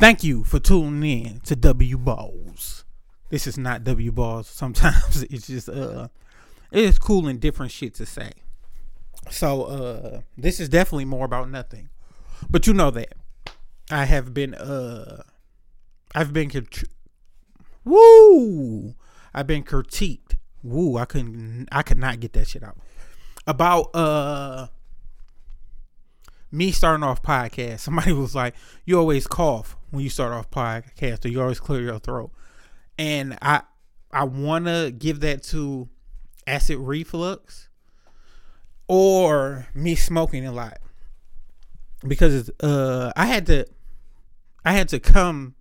Thank you for tuning in to W Balls. This is not W Balls. Sometimes it's just uh it is cool and different shit to say. So uh this is definitely more about nothing. But you know that. I have been uh I've been contr- woo I've been critiqued. Woo, I couldn't I could not get that shit out. About uh me starting off podcast. Somebody was like, "You always cough when you start off podcast, or you always clear your throat." And I I want to give that to acid reflux or me smoking a lot because uh I had to I had to come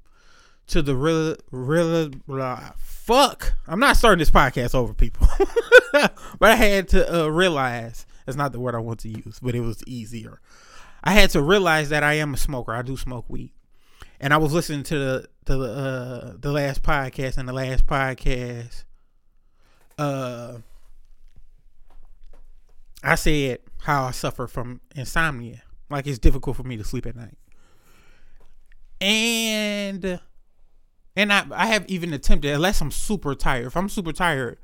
to the real real blah, fuck. I'm not starting this podcast over people, but I had to uh, realize that's not the word I want to use, but it was easier. I had to realize that I am a smoker. I do smoke weed, and I was listening to the the uh, the last podcast, and the last podcast, uh, I said how I suffer from insomnia. Like it's difficult for me to sleep at night, and and I I have even attempted unless I'm super tired. If I'm super tired,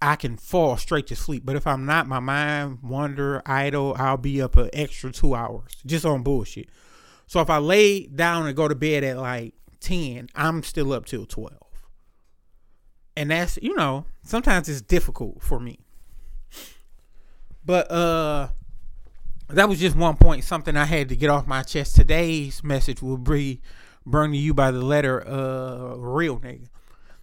I can fall straight to sleep. But if I'm not, my mind wander idle. I'll be up an extra two hours just on bullshit. So if I lay down and go to bed at like ten, I'm still up till twelve. And that's you know sometimes it's difficult for me. But uh, that was just one point, something I had to get off my chest. Today's message will be brought to you by the letter uh real nigga.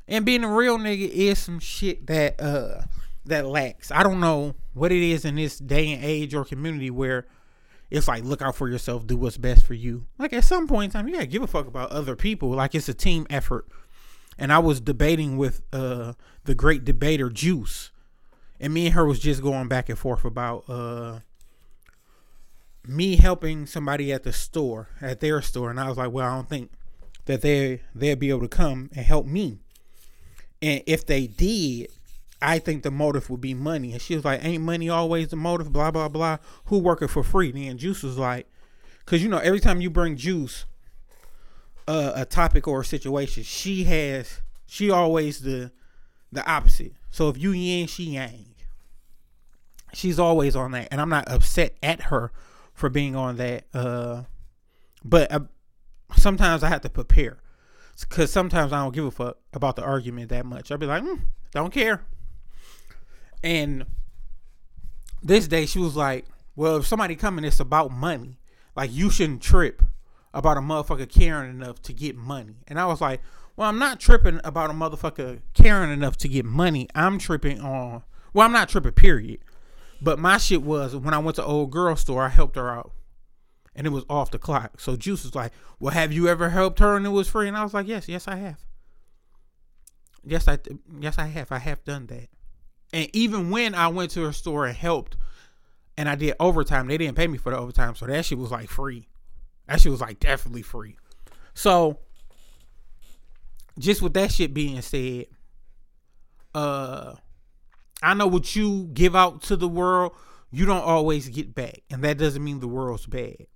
And being a real nigga is some shit that uh that lacks. I don't know what it is in this day and age or community where it's like look out for yourself, do what's best for you. Like at some point in time, you gotta give a fuck about other people. Like it's a team effort. And I was debating with uh the great debater Juice. And me and her was just going back and forth about uh me helping somebody at the store, at their store, and I was like, Well, I don't think that they they'll be able to come and help me. And if they did, I think the motive would be money. And she was like, Ain't money always the motive? Blah blah blah. Who working for free? Then Juice was like, Cause you know, every time you bring Juice uh, a topic or a situation, she has she always the the opposite. So if you yin, she yang. She's always on that, and I'm not upset at her for being on that. Uh, but uh, sometimes I have to prepare because sometimes I don't give a fuck about the argument that much. I'll be like, mm, don't care. And this day she was like, well, if somebody coming, it's about money. Like you shouldn't trip about a motherfucker caring enough to get money. And I was like, well, I'm not tripping about a motherfucker caring enough to get money. I'm tripping on, well, I'm not tripping, period. But my shit was when I went to old girl store, I helped her out. And it was off the clock. So Juice was like, Well, have you ever helped her and it was free? And I was like, Yes, yes, I have. Yes, I yes, I have. I have done that. And even when I went to her store and helped and I did overtime, they didn't pay me for the overtime. So that shit was like free. That shit was like definitely free. So just with that shit being said, uh I know what you give out to the world, you don't always get back. And that doesn't mean the world's bad.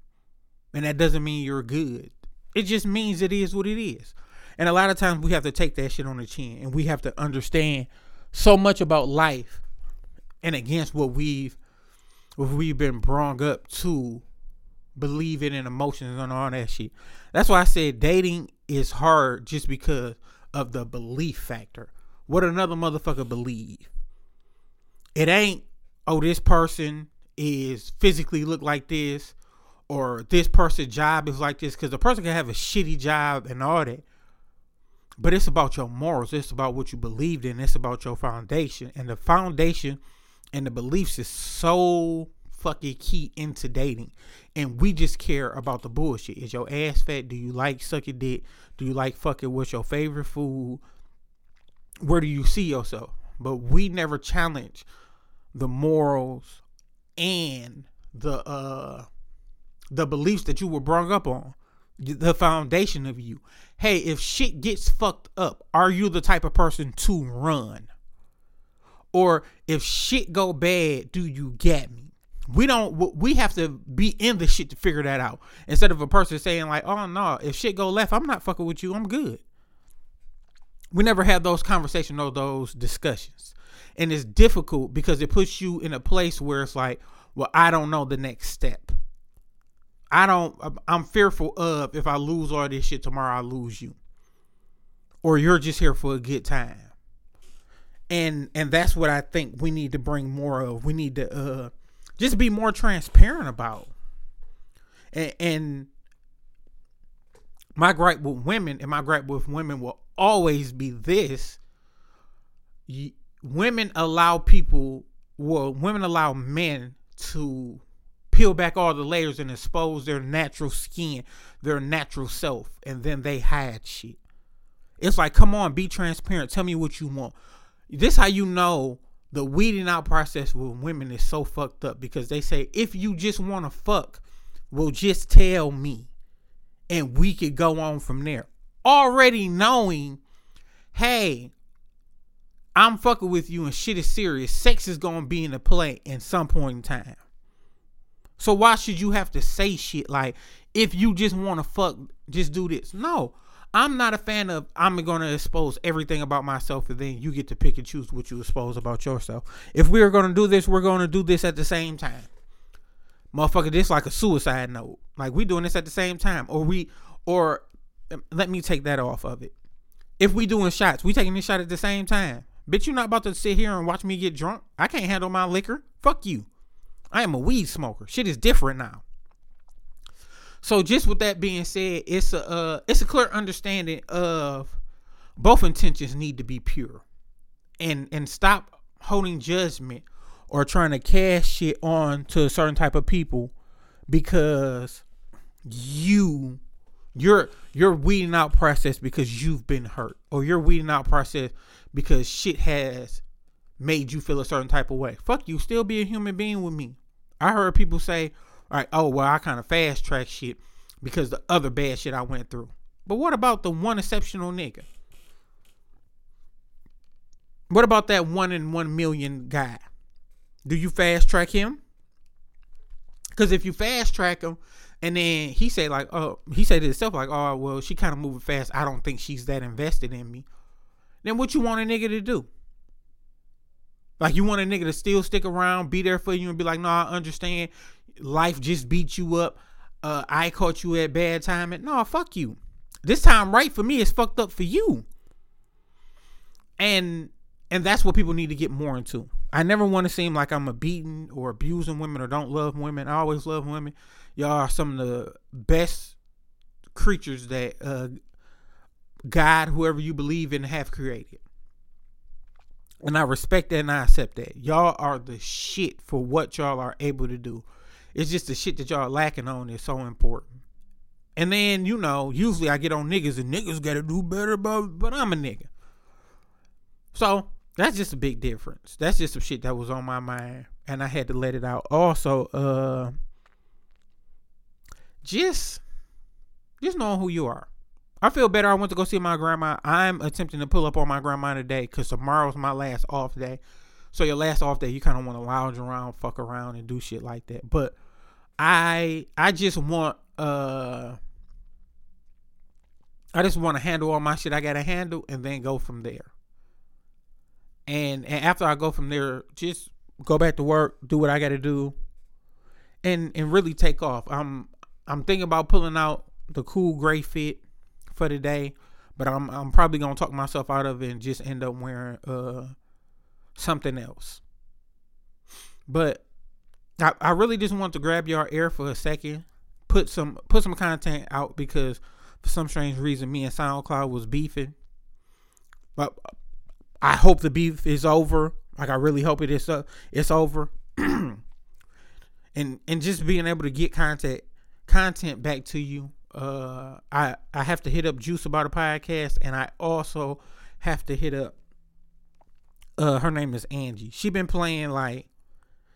And that doesn't mean you're good. It just means it is what it is. And a lot of times we have to take that shit on the chin and we have to understand so much about life and against what we've what we've been brought up to believing in emotions and all that shit. That's why I said dating is hard just because of the belief factor. What another motherfucker believe it ain't oh this person is physically look like this or this person's job is like this because the person can have a shitty job and all that but it's about your morals it's about what you believed in it's about your foundation and the foundation and the beliefs is so fucking key into dating and we just care about the bullshit. Is your ass fat? Do you like sucking dick? Do you like fucking what's your favorite food? Where do you see yourself? But we never challenge the morals and the uh the beliefs that you were brought up on the foundation of you hey if shit gets fucked up are you the type of person to run or if shit go bad do you get me We don't. We have to be in the shit to figure that out. Instead of a person saying like, "Oh no, if shit go left, I'm not fucking with you. I'm good." We never have those conversations or those discussions, and it's difficult because it puts you in a place where it's like, "Well, I don't know the next step. I don't. I'm fearful of if I lose all this shit tomorrow, I lose you, or you're just here for a good time." And and that's what I think we need to bring more of. We need to. uh just be more transparent about. And, and my gripe with women and my gripe with women will always be this women allow people well women allow men to peel back all the layers and expose their natural skin their natural self and then they hide shit it's like come on be transparent tell me what you want this is how you know the weeding out process with women is so fucked up because they say if you just want to fuck, well just tell me and we could go on from there. Already knowing, hey, I'm fucking with you and shit is serious. Sex is gonna be in the play in some point in time. So why should you have to say shit like if you just want to fuck, just do this? No. I'm not a fan of I'm to expose everything about myself and then you get to pick and choose what you expose about yourself. If we're going to do this, we're to do this at the same time. Motherfucker, this like a suicide note. Like we doing this at the same time or we or um, let me take that off of it. If we doing shots, we taking this shot at the same time. Bitch, you not about to sit here and watch me get drunk. I can't handle my liquor. Fuck you. I am a weed smoker. Shit is different now. So just with that being said, it's a uh, it's a clear understanding of both intentions need to be pure, and and stop holding judgment or trying to cast shit on to a certain type of people because you you're you're weeding out process because you've been hurt or you're weeding out process because shit has made you feel a certain type of way. Fuck you, still be a human being with me. I heard people say, all right, oh, well, I kind of fast track shit because the other bad shit I went through. But what about the one exceptional nigga? What about that one in one million guy? Do you fast track him? Because if you fast track him, and then he said like, oh, he said to himself like, oh, well, she kind of moving fast. I don't think she's that invested in me. Then what you want a nigga to do? Like you want a nigga to still stick around, be there for you, and be like, no, I understand life just beat you up. Uh, I caught you at bad timing. No, fuck you. This time right for me is fucked up for you. And and that's what people need to get more into. I never want to seem like I'm a beating or abusing women or don't love women. I always love women. Y'all are some of the best creatures that uh, God, whoever you believe in, have created. And I respect that and I accept that. Y'all are the shit for what y'all are able to do. It's just the shit that y'all lacking on is so important. And then, you know, usually I get on niggas and niggas gotta do better, but but I'm a nigga. So that's just a big difference. That's just some shit that was on my mind and I had to let it out. Also, uh just just knowing who you are. I feel better. I went to go see my grandma. I'm attempting to pull up on my grandma today because tomorrow's my last off day. So your last off day, you kind of want to lounge around, fuck around, and do shit like that. But I I just want uh I just want to handle all my shit I gotta handle and then go from there. And and after I go from there, just go back to work, do what I gotta do, and and really take off. I'm I'm thinking about pulling out the cool gray fit for the day, but I'm I'm probably gonna talk myself out of it and just end up wearing uh something else. But I, I really just want to grab your air for a second, put some put some content out because for some strange reason me and SoundCloud was beefing. But I hope the beef is over. Like I really hope it is uh, it's over. and and just being able to get content content back to you. Uh I I have to hit up Juice about a podcast and I also have to hit up uh her name is Angie. She been playing like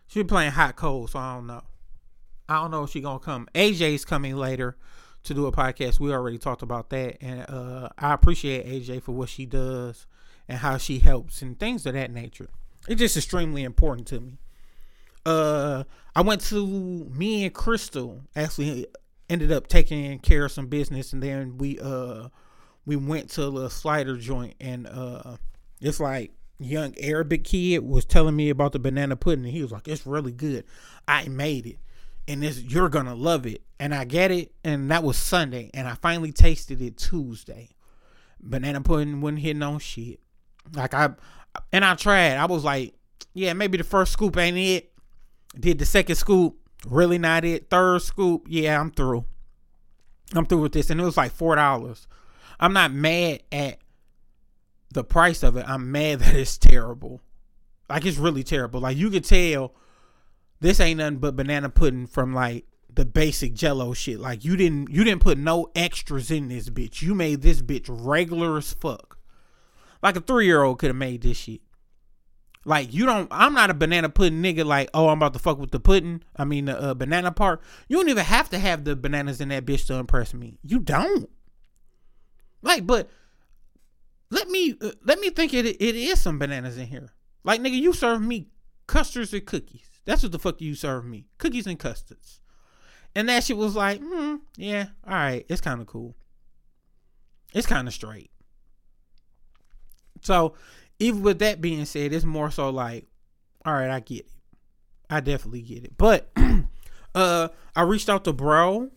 she been playing hot cold, so I don't know. I don't know if she gonna come. AJ's coming later to do a podcast. We already talked about that, and uh, I appreciate AJ for what she does and how she helps and things of that nature. It's just extremely important to me. uh, I went to me and Crystal actually ended up taking care of some business, and then we uh we went to a slider joint, and uh, it's like young Arabic kid was telling me about the banana pudding, and he was like, "It's really good. I made it." and this you're gonna love it. And I get it, and that was Sunday, and I finally tasted it Tuesday. Banana pudding wasn't hitting on shit. Like I and I tried. I was like, yeah, maybe the first scoop ain't it. Did the second scoop, really not it. Third scoop, yeah, I'm through. I'm through with this, and it was like four dollars. I'm not mad at the price of it. I'm mad that it's terrible. Like it's really terrible. Like you could tell this ain't nothing but banana pudding from like the basic jello shit. Like you didn't you didn't put no extras in this bitch. You made this bitch regular as fuck. Like a three year old could have made this shit. Like you don't I'm not a banana pudding nigga like, oh I'm about to fuck with the pudding. I mean the uh, banana part. You don't even have to have the bananas in that bitch to impress me. You don't. Like, but let me uh, let me think it it is some bananas in here. Like nigga, you serve me custards and cookies. That's what the fuck you serve me. Cookies and custards. And that shit was like, hmm, yeah, all right, it's kind of cool. It's kind of straight. So, even with that being said, it's more so like, all right, I get it. I definitely get it. But uh I reached out to bro,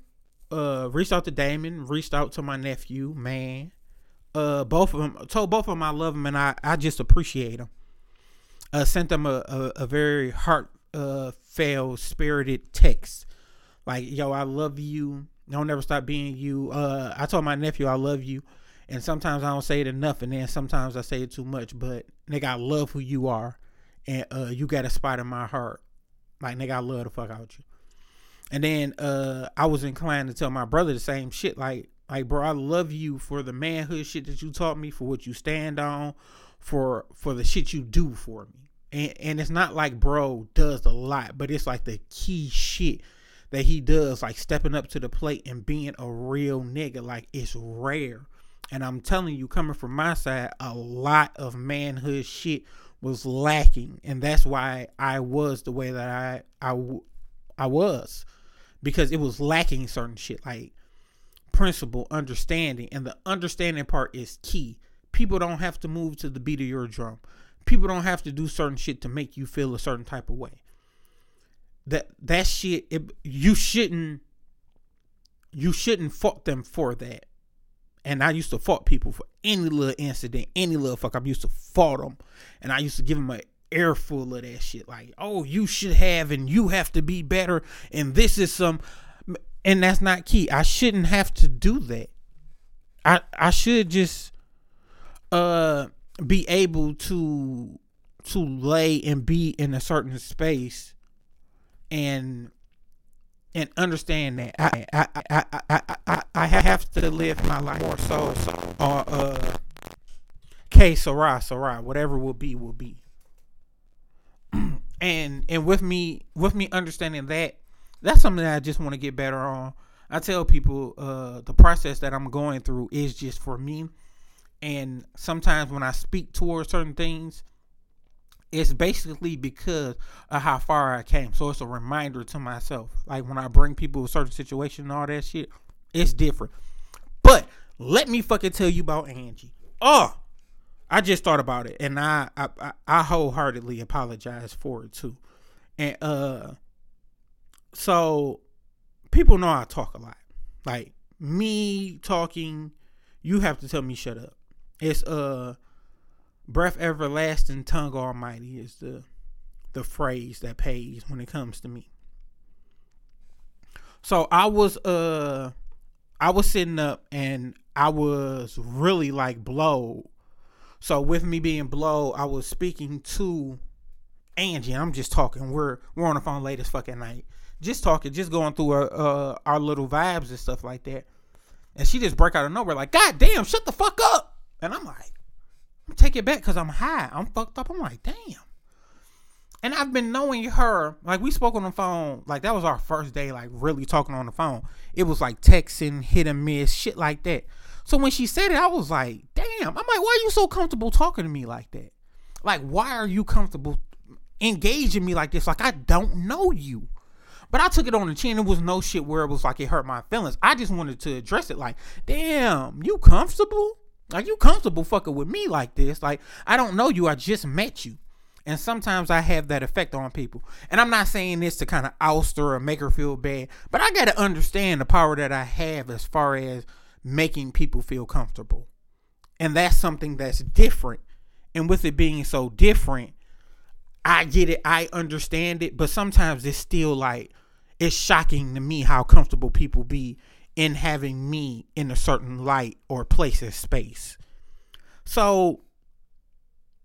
uh reached out to Damon, reached out to my nephew, man. Uh both of them told both of them I love them and I I just appreciate them. Uh sent them a a, a very heart uh fail spirited text. Like, yo, I love you. Don't ever stop being you. Uh I told my nephew I love you. And sometimes I don't say it enough and then sometimes I say it too much. But nigga, I love who you are. And uh you got a spot in my heart. Like nigga, I love the fuck out you. And then uh I was inclined to tell my brother the same shit. Like, like, bro, I love you for the manhood shit that you taught me, for what you stand on, for for the shit you do for me and, and it's not like bro does a lot, but it's like the key shit that he does, like stepping up to the plate and being a real nigga. Like it's rare. And I'm telling you, coming from my side, a lot of manhood shit was lacking, and that's why I was the way that I I I was, because it was lacking certain shit like principle, understanding, and the understanding part is key. People don't have to move to the beat of your drum people don't have to do certain shit to make you feel a certain type of way. That that shit it, you shouldn't you shouldn't fault them for that. And I used to fault people for any little incident, any little fuck. I used to fault them, and I used to give them an air full of that shit. Like, oh, you should have, and you have to be better, and this is some, and that's not key. I shouldn't have to do that. I I should just uh be able to to lay and be in a certain space and and understand that. I I I I I, I have to live my life more so or uh Que Sera Sera whatever will be will be. And and with me with me understanding that that's something that I just want to get better on. I tell people uh the process that I'm going through is just for me. And sometimes when I speak towards certain things, it's basically because of how far I came. So it's a reminder to myself. Like when I bring people a certain situation and all that shit, it's different. But let me fucking tell you about Angie. Oh, I just thought about it, and I I, I wholeheartedly apologize for it too. And uh, so people know I talk a lot. Like me talking, you have to tell me shut up. It's uh breath everlasting tongue almighty is the the phrase that pays when it comes to me. So I was uh I was sitting up and I was really like blow. So with me being blow, I was speaking to Angie. I'm just talking. We're we're on the phone late as fucking night. Just talking, just going through our, uh, our little vibes and stuff like that. And she just broke out of nowhere like, God damn, shut the fuck up. And I'm like, take it back because I'm high. I'm fucked up. I'm like, damn. And I've been knowing her, like we spoke on the phone, like that was our first day, like really talking on the phone. It was like texting, hit and miss, shit like that. So when she said it, I was like, damn. I'm like, why are you so comfortable talking to me like that? Like, why are you comfortable engaging me like this? Like I don't know you. But I took it on the chin. It was no shit where it was like it hurt my feelings. I just wanted to address it like, damn, you comfortable? Like you comfortable fucking with me like this? Like I don't know you. I just met you. And sometimes I have that effect on people. And I'm not saying this to kind of oust her or make her feel bad, but I got to understand the power that I have as far as making people feel comfortable. And that's something that's different. And with it being so different, I get it, I understand it, but sometimes it's still like it's shocking to me how comfortable people be in having me in a certain light or place or space. So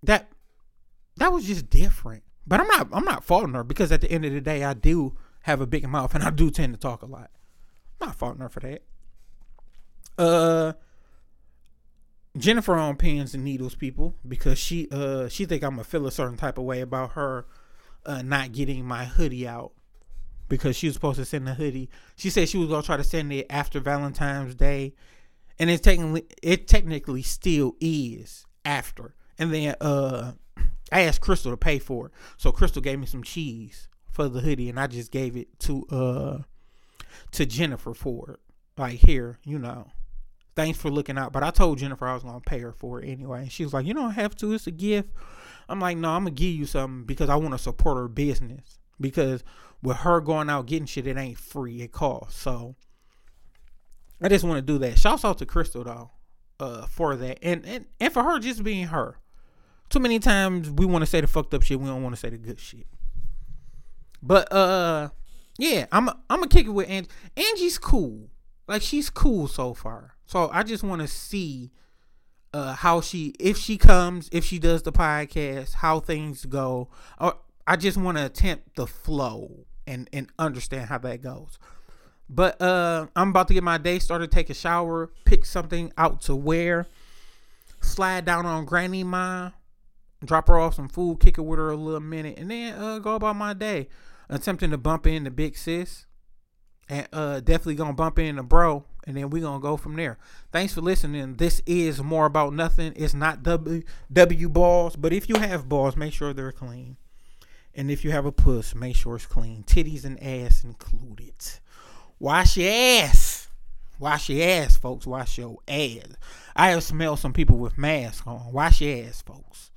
that that was just different. But I'm not I'm not faulting her because at the end of the day I do have a big mouth and I do tend to talk a lot. I'm not faulting her for that. Uh Jennifer on pins and needles people because she uh she think I'm gonna feel a certain type of way about her uh not getting my hoodie out because she was supposed to send the hoodie. She said she was gonna try to send it after Valentine's Day, and it's technically it technically still is after. And then uh I asked Crystal to pay for it, so Crystal gave me some cheese for the hoodie, and I just gave it to uh to Jennifer for it. Like here, you know thanks for looking out. But I told Jennifer I was gonna pay her for it anyway. And she was like, You don't have to, it's a gift. I'm like, No, I'm gonna give you something because I wanna support her business. Because with her going out getting shit, it ain't free, it costs. So I just wanna do that. Shouts out to Crystal though, uh, for that. And and, and for her just being her. Too many times we wanna say the fucked up shit, we don't wanna say the good shit. But uh yeah, I'm I'm gonna kick it with Angie. Angie's cool. Like she's cool so far. So I just want to see uh, how she, if she comes, if she does the podcast, how things go. Or I just want to attempt the flow and and understand how that goes. But uh, I'm about to get my day started, take a shower, pick something out to wear, slide down on Granny Ma, drop her off some food, kick it with her a little minute, and then uh, go about my day. Attempting to bump into Big Sis, and uh, definitely gonna bump into Bro and then we're gonna go from there. Thanks for listening. This is more about nothing. It's not W W balls, but if you have balls, make sure they're clean. And if you have a puss, make sure it's clean. Titties and ass included. Wash your ass. Wash your ass, folks. Wash your ass. I have smelled some people with masks on. Wash your ass, folks.